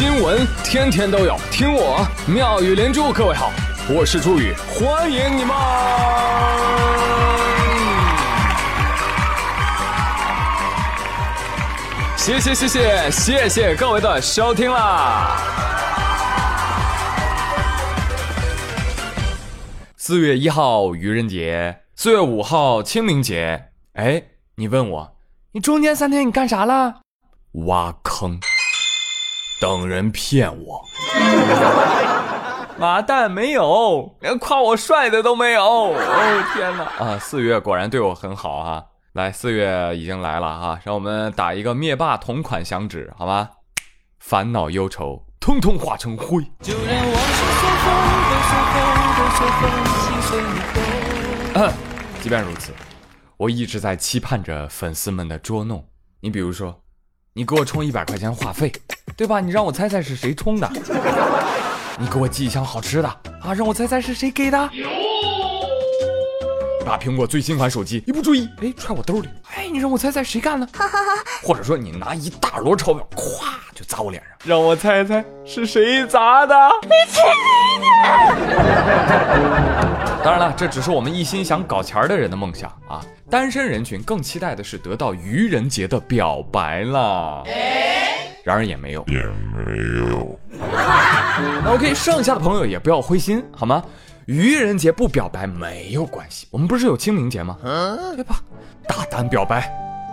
新闻天天都有，听我妙语连珠。各位好，我是朱宇，欢迎你们！谢谢谢谢谢谢各位的收听啦！四月一号愚人节，四月五号清明节。哎，你问我，你中间三天你干啥了？挖坑。等人骗我，妈蛋没有，连夸我帅的都没有。哦天哪！啊，四月果然对我很好啊。来，四月已经来了哈，让我们打一个灭霸同款响指，好吗？烦恼忧愁，通通化成灰。即便如此，我一直在期盼着粉丝们的捉弄。你比如说，你给我充一百块钱话费。对吧？你让我猜猜是谁充的？你给我寄一箱好吃的啊！让我猜猜是谁给的？把苹果最新款手机一不注意，哎，揣我兜里。哎，你让我猜猜谁干的？或者说你拿一大摞钞票，咵就砸我脸上，让我猜猜是谁砸的？你去你的！当然了，这只是我们一心想搞钱的人的梦想啊！单身人群更期待的是得到愚人节的表白了。然而也没有，也没有。那 OK，剩下的朋友也不要灰心，好吗？愚人节不表白没有关系，我们不是有清明节吗？嗯对吧？大胆表白，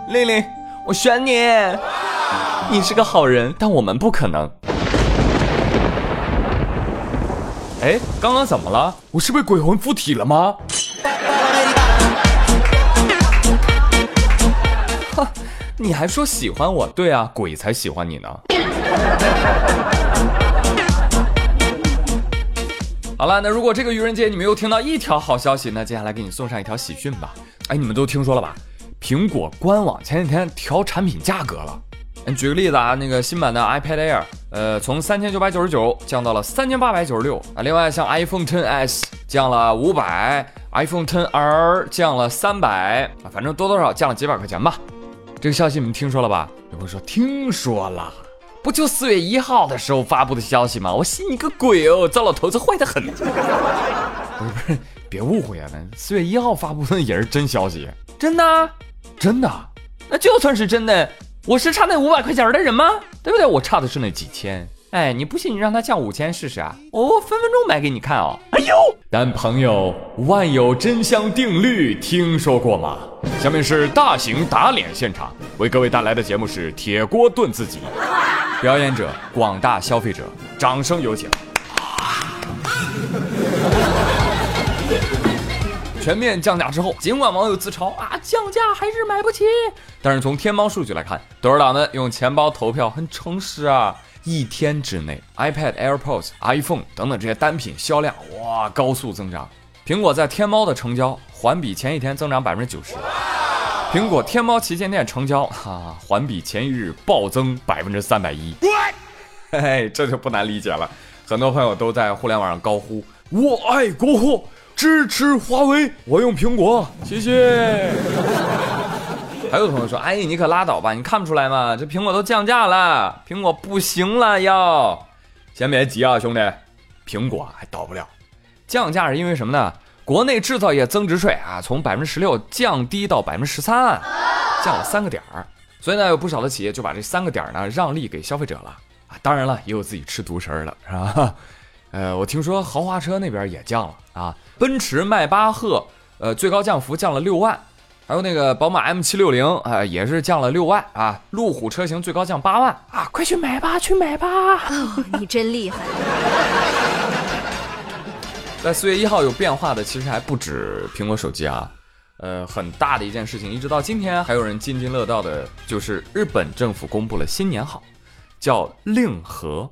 丽丽，我选你，你是个好人，但我们不可能。哎，刚刚怎么了？我是被鬼魂附体了吗？你还说喜欢我？对啊，鬼才喜欢你呢。好了，那如果这个愚人节你没有听到一条好消息，那接下来给你送上一条喜讯吧。哎，你们都听说了吧？苹果官网前几天调产品价格了。举个例子啊，那个新版的 iPad Air，呃，从三千九百九十九降到了三千八百九十六啊。另外，像 iPhone 10s 降了五百，iPhone 10R 降了三百啊，反正多多少降了几百块钱吧。这个消息你们听说了吧？有朋友说听说了，不就四月一号的时候发布的消息吗？我信你个鬼哦！糟老头子坏的很。不是不是，别误会啊，四月一号发布的也是真消息，真的，真的。那就算是真的，我是差那五百块钱的人吗？对不对？我差的是那几千。哎，你不信你让他降五千试试啊！我分分钟买给你看哦。哎呦，但朋友，万有真香定律听说过吗？下面是大型打脸现场，为各位带来的节目是铁锅炖自己，表演者广大消费者，掌声有请。全面降价之后，尽管网友自嘲啊降价还是买不起，但是从天猫数据来看，多少党们用钱包投票很诚实啊。一天之内，iPad、AirPods、iPhone 等等这些单品销量哇高速增长。苹果在天猫的成交环比前一天增长百分之九十。苹果天猫旗舰店成交 哈环比前一日暴增百分之三百一。嘿嘿，这就不难理解了。很多朋友都在互联网上高呼：“我爱国货，支持华为，我用苹果，谢谢。”还有朋友说：“哎，你可拉倒吧，你看不出来吗？这苹果都降价了，苹果不行了，要先别急啊，兄弟，苹果还倒不了。降价是因为什么呢？国内制造业增值税啊，从百分之十六降低到百分之十三，降了三个点儿。所以呢，有不少的企业就把这三个点儿呢让利给消费者了啊。当然了，也有自己吃独食儿了，是吧？呃，我听说豪华车那边也降了啊，奔驰迈巴赫，呃，最高降幅降了六万。”还有那个宝马 M 七六零啊，也是降了六万啊，路虎车型最高降八万啊，快去买吧，去买吧！哦，你真厉害。在四月一号有变化的，其实还不止苹果手机啊，呃，很大的一件事情，一直到今天还有人津津乐道的，就是日本政府公布了新年好，叫令和。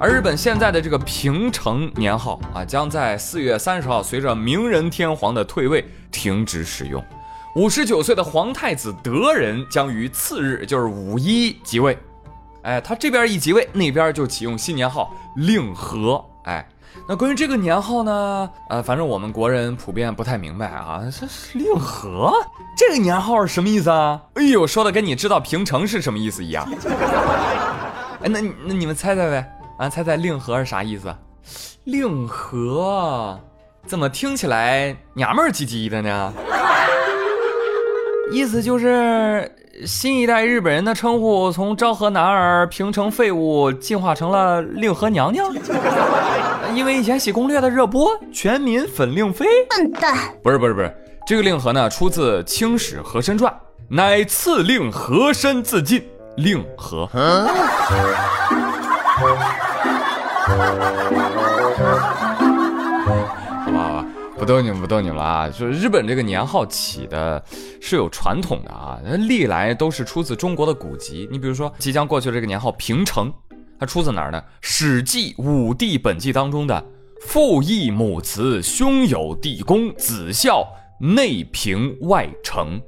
而日本现在的这个平成年号啊，将在四月三十号随着明仁天皇的退位停止使用。五十九岁的皇太子德仁将于次日，就是五一即位。哎，他这边一即位，那边就启用新年号令和。哎，那关于这个年号呢，呃，反正我们国人普遍不太明白啊，这是令和这个年号是什么意思啊？哎呦，说的跟你知道平成是什么意思一样。哎，那那你们猜猜呗？啊，猜猜令和是啥意思？令和怎么听起来娘们儿唧唧的呢？意思就是新一代日本人的称呼从昭和男儿、平成废物进化成了令和娘娘。因为以前喜攻略的热播，全民粉令妃。笨蛋！不是不是不是，这个令和呢出自《清史和珅传》，乃赐令和珅自尽，令和。好吧好吧。不逗你们，不逗你们了啊！就是日本这个年号起的是有传统的啊，历来都是出自中国的古籍。你比如说，即将过去的这个年号平成，它出自哪儿呢？《史记·武帝本纪》当中的“父义母慈，兄友弟恭，子孝，内平外成”，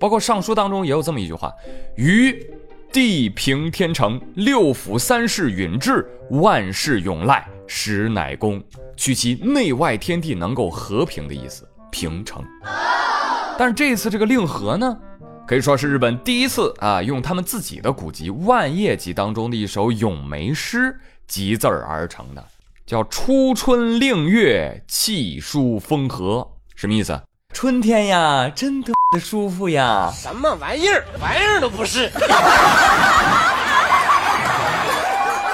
包括《尚书》当中也有这么一句话：“于地平天成，六府三世允治，万事永赖，实乃公。”取其内外天地能够和平的意思，平成。但是这次这个令和呢，可以说是日本第一次啊，用他们自己的古籍《万叶集》当中的一首咏梅诗集字儿而成的，叫“初春令月，气舒风和”，什么意思？春天呀，真的舒服呀！什么玩意儿？玩意儿都不是。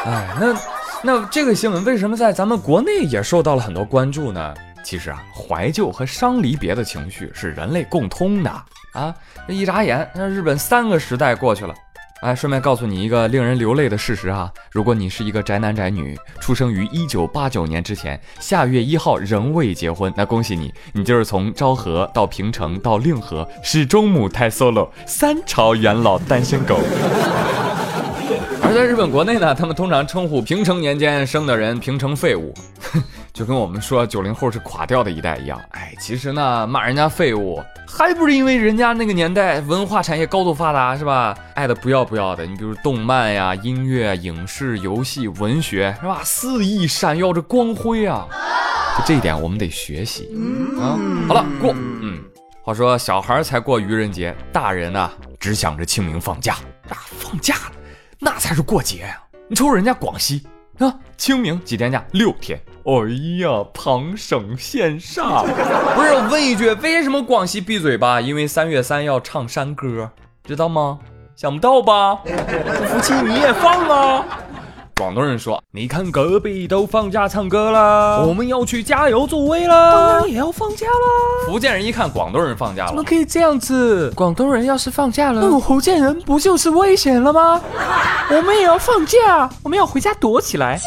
哎，那。那这个新闻为什么在咱们国内也受到了很多关注呢？其实啊，怀旧和伤离别的情绪是人类共通的啊！这一眨眼，那日本三个时代过去了。哎，顺便告诉你一个令人流泪的事实啊，如果你是一个宅男宅女，出生于一九八九年之前，下月一号仍未结婚，那恭喜你，你就是从昭和到平成到令和，始终母胎 solo，三朝元老单身狗。而在日本国内呢，他们通常称呼平成年间生的人平成废物，就跟我们说九零后是垮掉的一代一样。哎，其实呢，骂人家废物，还不是因为人家那个年代文化产业高度发达，是吧？爱的不要不要的。你比如动漫呀、音乐、影视、游戏、文学，是吧？肆意闪耀着光辉啊！就这一点，我们得学习啊。好了，过。嗯，话说小孩才过愚人节，大人呢只想着清明放假啊，放假了。那才是过节呀！你瞅瞅人家广西啊，清明几天假？六天。哎呀，旁省羡煞。不是，我问一句，为什么广西闭嘴吧？因为三月三要唱山歌，知道吗？想不到吧？不服气你也放啊！广东人说：“你看隔壁都放假唱歌了，我们要去加油助威了，当然也要放假了。”福建人一看广东人放假了，怎么可以这样子？广东人要是放假了，那福建人不就是危险了吗？我们也要放假，我们要回家躲起来。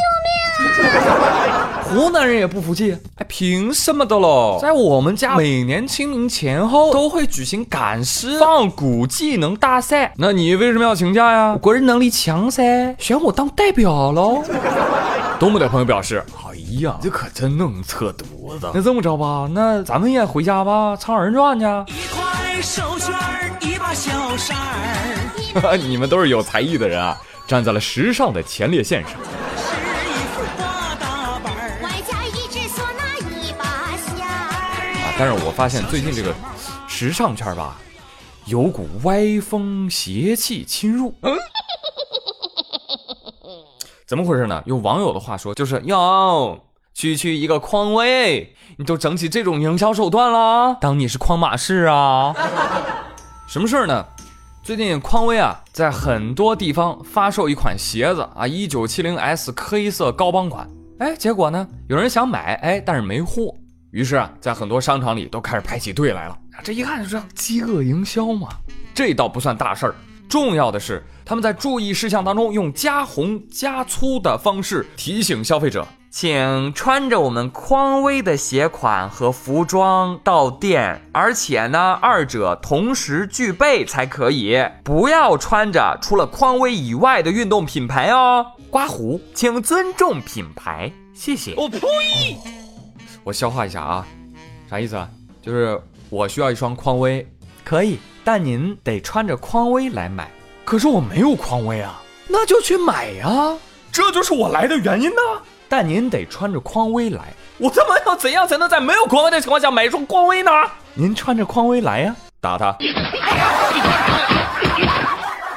湖南人也不服气，哎，凭什么的喽？在我们家每年清明前后都会举行赶尸、放蛊技能大赛，那你为什么要请假呀？国人能力强噻，选我当代表喽。东北的朋友表示：哎呀，这可真能扯犊子。那这么着吧，那咱们也回家吧，唱二人转去。一块手绢一把小扇儿。你们都是有才艺的人啊，站在了时尚的前列线上。但是我发现最近这个时尚圈吧，有股歪风邪气侵入。嗯怎么回事呢？用网友的话说，就是哟，区区一个匡威，你都整起这种营销手段了？当你是匡马仕啊？什么事儿呢？最近匡威啊，在很多地方发售一款鞋子啊，一九七零 S 黑色高帮款。哎，结果呢，有人想买，哎，但是没货。于是啊，在很多商场里都开始排起队来了。这一看就知道饥饿营销嘛。这倒不算大事儿，重要的是他们在注意事项当中用加红加粗的方式提醒消费者，请穿着我们匡威的鞋款和服装到店，而且呢，二者同时具备才可以，不要穿着除了匡威以外的运动品牌哦。刮胡，请尊重品牌，谢谢。我呸！我消化一下啊，啥意思啊？就是我需要一双匡威，可以，但您得穿着匡威来买。可是我没有匡威啊，那就去买呀，这就是我来的原因呢。但您得穿着匡威来，我他妈要怎样才能在没有匡威的情况下买一双匡威呢？您穿着匡威来呀，打他！我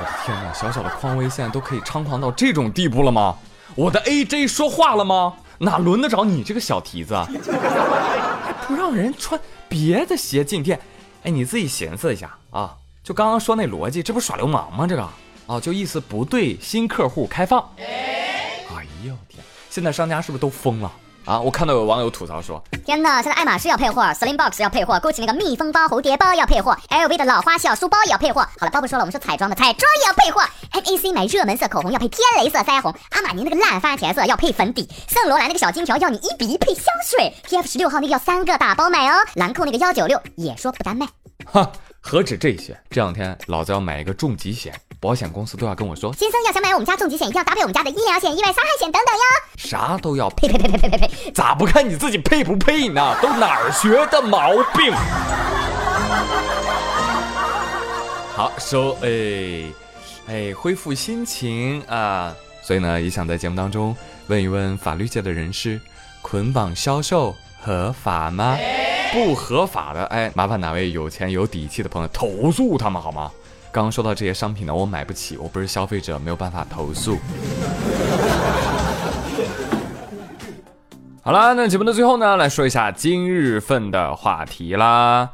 的天哪，小小的匡威现在都可以猖狂到这种地步了吗？我的 AJ 说话了吗？哪轮得着你这个小蹄子？还 不让人穿别的鞋进店？哎，你自己寻思一下啊！就刚刚说那逻辑，这不耍流氓吗？这个啊，就意思不对新客户开放。哎呦天！现在商家是不是都疯了？啊！我看到有网友吐槽说：“天呐，现在爱马仕要配货，Slim Box 要配货，GUCCI 那个蜜蜂包蝴蝶包要配货，LV 的老花小书包也要配货。好了，包不说了，我们说彩妆的，彩妆也要配货。MAC 买热门色口红要配天雷色腮红，阿玛尼那个烂番茄色要配粉底，圣罗兰那个小金条要你一比一配香水，TF 十六号那个要三个打包买哦。兰蔻那个幺九六也说不单卖。哈，何止这些，这两天老子要买一个重疾险。”保险公司都要跟我说，先生要想买我们家重疾险，一定要搭配我们家的医疗险、意外伤害险等等哟。啥都要配配配配配配配，咋不看你自己配不配呢？都哪儿学的毛病？好收哎哎，恢复心情啊！所以呢，也想在节目当中问一问法律界的人士：捆绑销售合法吗？不合法的，哎，麻烦哪位有钱有底气的朋友投诉他们好吗？刚刚说到这些商品呢，我买不起，我不是消费者，没有办法投诉。好了，那节目的最后呢，来说一下今日份的话题啦。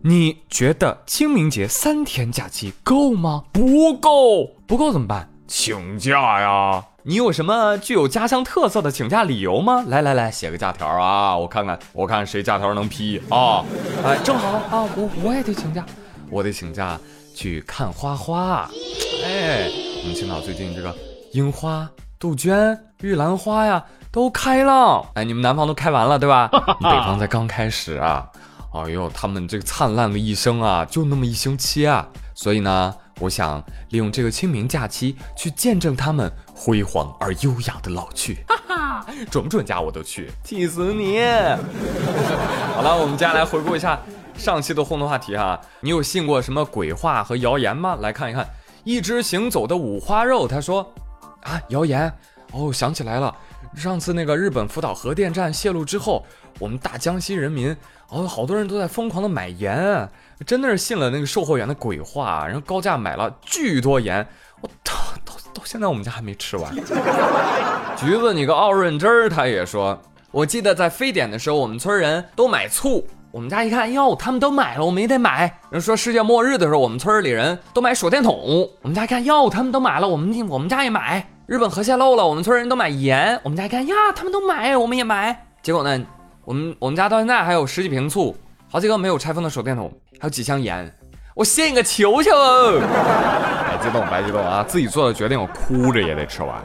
你觉得清明节三天假期够吗？不够，不够怎么办？请假呀！你有什么具有家乡特色的请假理由吗？来来来，写个假条啊，我看看，我看谁假条能批啊？哎，正好啊，我我也得请假，我得请假。去看花花，哎，我们青岛最近这个樱花、杜鹃、玉兰花呀都开了，哎，你们南方都开完了对吧？北方才刚开始啊！哎呦，他们这个灿烂的一生啊，就那么一星期啊！所以呢，我想利用这个清明假期去见证他们辉煌而优雅的老去，哈哈，准不准假我都去，气死你！好了，我们接下来回顾一下。上期的互动话题哈，你有信过什么鬼话和谣言吗？来看一看，一只行走的五花肉，他说，啊，谣言，哦，想起来了，上次那个日本福岛核电站泄露之后，我们大江西人民，哦，好多人都在疯狂的买盐，真的是信了那个售货员的鬼话，然后高价买了巨多盐，我到到到现在我们家还没吃完。橘子，你个奥润汁儿，他也说，我记得在非典的时候，我们村人都买醋。我们家一看，哟，他们都买了，我们也得买。人说世界末日的时候，我们村里人都买手电筒。我们家一看，哟，他们都买了，我们我们家也买。日本核泄漏了，我们村人都买盐。我们家一看，呀，他们都买，我们也买。结果呢，我们我们家到现在还有十几瓶醋，好几个没有拆封的手电筒，还有几箱盐。我信你个球球！白激动，白激动啊！自己做的决定，我哭着也得吃完，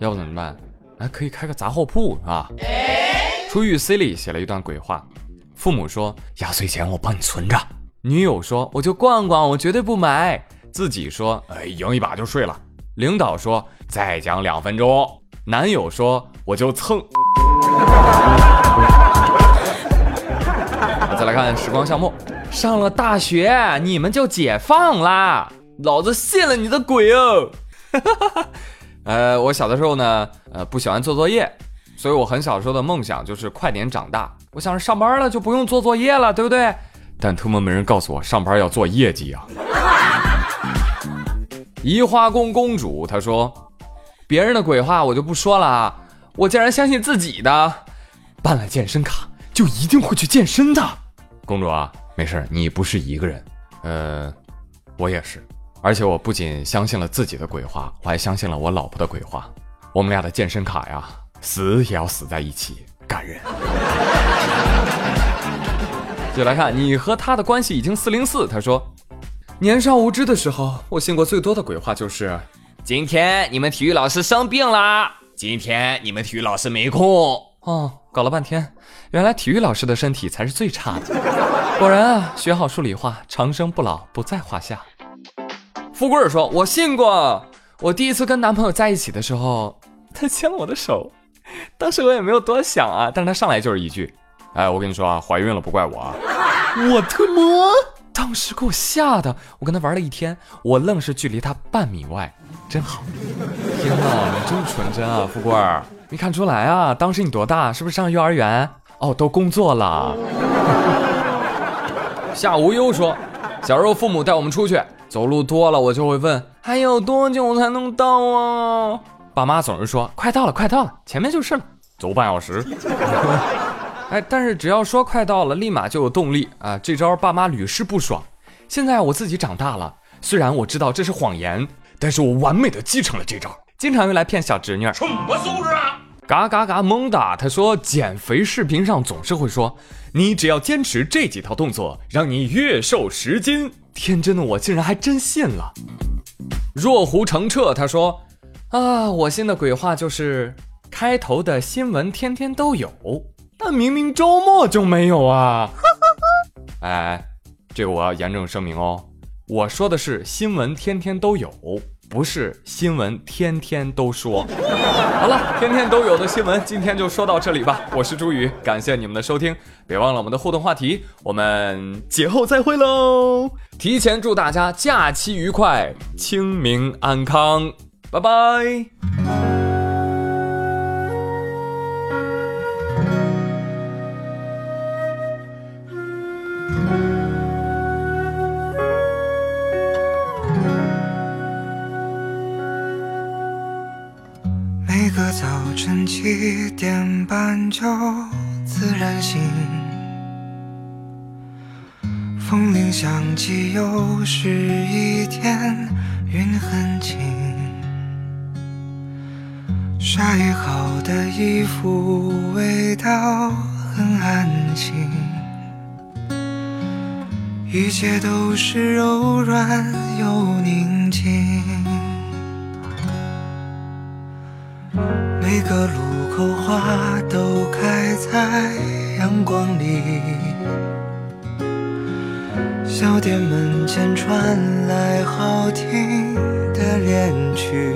要不怎么办？哎，可以开个杂货铺啊！出狱 C 里写了一段鬼话。父母说压岁钱我帮你存着，女友说我就逛逛，我绝对不买。自己说哎赢一把就睡了。领导说再讲两分钟。男友说我就蹭。再来看时光项目，上了大学你们就解放啦，老子信了你的鬼哦。呃，我小的时候呢，呃不喜欢做作业。所以我很小时候的梦想就是快点长大。我想上班了就不用做作业了，对不对？但特么没人告诉我上班要做业绩啊！移花宫公主她说：“别人的鬼话我就不说了啊，我竟然相信自己的。办了健身卡就一定会去健身的。”公主啊，没事，你不是一个人。呃，我也是，而且我不仅相信了自己的鬼话，我还相信了我老婆的鬼话。我们俩的健身卡呀。死也要死在一起，感人。就来看你和他的关系已经四零四。他说，年少无知的时候，我信过最多的鬼话就是：今天你们体育老师生病啦，今天你们体育老师没空。哦，搞了半天，原来体育老师的身体才是最差的。果然啊，学好数理化，长生不老不在话下。富贵说，我信过。我第一次跟男朋友在一起的时候，他牵了我的手。当时我也没有多想啊，但是他上来就是一句：“哎，我跟你说啊，怀孕了不怪我啊。”我他妈当时给我吓的，我跟他玩了一天，我愣是距离他半米外，真好。天哪，你真纯真啊，富贵儿，没看出来啊？当时你多大？是不是上幼儿园？哦，都工作了。夏无忧说，小时候父母带我们出去，走路多了我就会问。还有多久才能到啊？爸妈总是说快到了，快到了，前面就是了，走半小时。哎，但是只要说快到了，立马就有动力啊！这招爸妈屡试不爽。现在我自己长大了，虽然我知道这是谎言，但是我完美的继承了这招，经常用来骗小侄女。什么素质啊！嘎嘎嘎蒙哒！他说减肥视频上总是会说，你只要坚持这几套动作，让你月瘦十斤。天真的我竟然还真信了。若湖澄澈他说啊，我信的鬼话就是开头的新闻天天都有。但明明周末就没有啊！哎，这个我要严正声明哦，我说的是新闻天天都有，不是新闻天天都说。好了，天天都有的新闻，今天就说到这里吧。我是朱宇，感谢你们的收听，别忘了我们的互动话题，我们节后再会喽！提前祝大家假期愉快，清明安康，拜拜。每个早晨七点半就自然醒，风铃响起，又是一天，云很轻，晒好的衣服味道很安心，一切都是柔软又宁静。每个路口花都开在阳光里，小店门前传来好听的恋曲，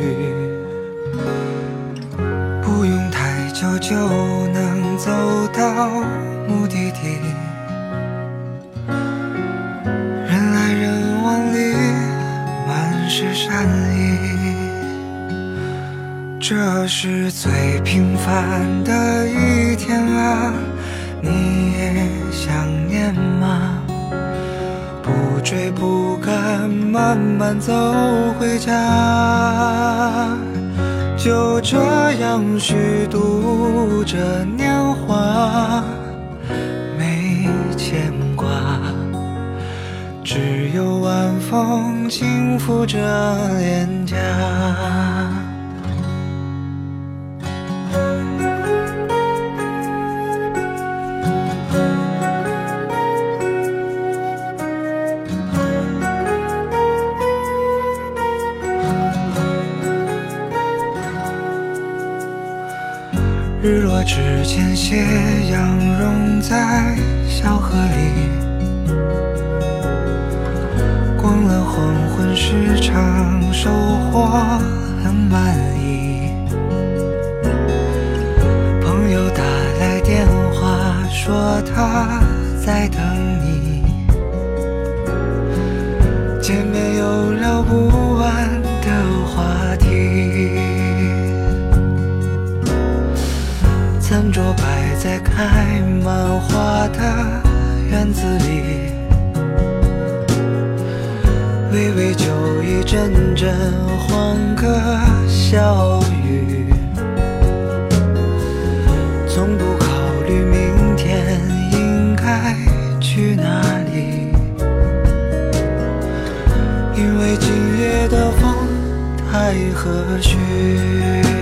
就能走到目的地，人来人往里满是善意。这是最平凡的一天啊，你也想念吗？不追不赶，慢慢走回家，就这样虚度着年华，没牵挂，只有晚风轻拂着脸颊。日落之前，斜阳融在小河里，逛了黄昏市场，收获很满意。朋友打来电话，说他开满花的院子里，微微酒意，阵阵欢歌笑语，从不考虑明天应该去哪里，因为今夜的风太和煦。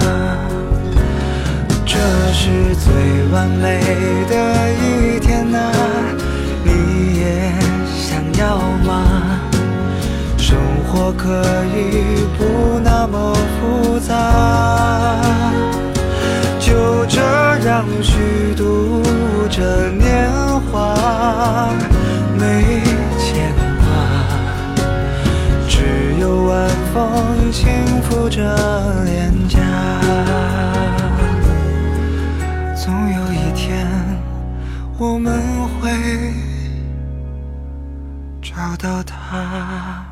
是最完美的一天啊，你也想要吗？生活可以不那么复杂，就这样虚度着年华，没牵挂，只有晚风。脸颊，总我们会找到他。